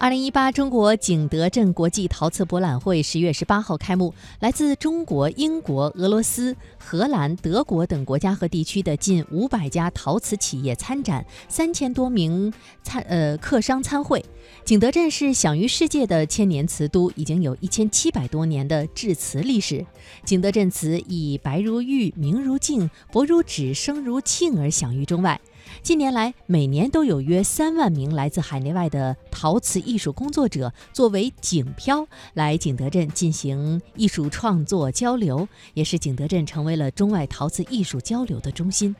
二零一八中国景德镇国际陶瓷博览会十月十八号开幕，来自中国、英国、俄罗斯、荷兰、德国等国家和地区的近五百家陶瓷企业参展，三千多名参呃客商参会。景德镇是享誉世界的千年瓷都，已经有一千七百多年的制瓷历史。景德镇瓷以白如玉、明如镜、薄如纸、声如磬而享誉中外。近年来，每年都有约三万名来自海内外的陶瓷艺术工作者作为景漂来景德镇进行艺术创作交流，也是景德镇成为了中外陶瓷艺术交流的中心。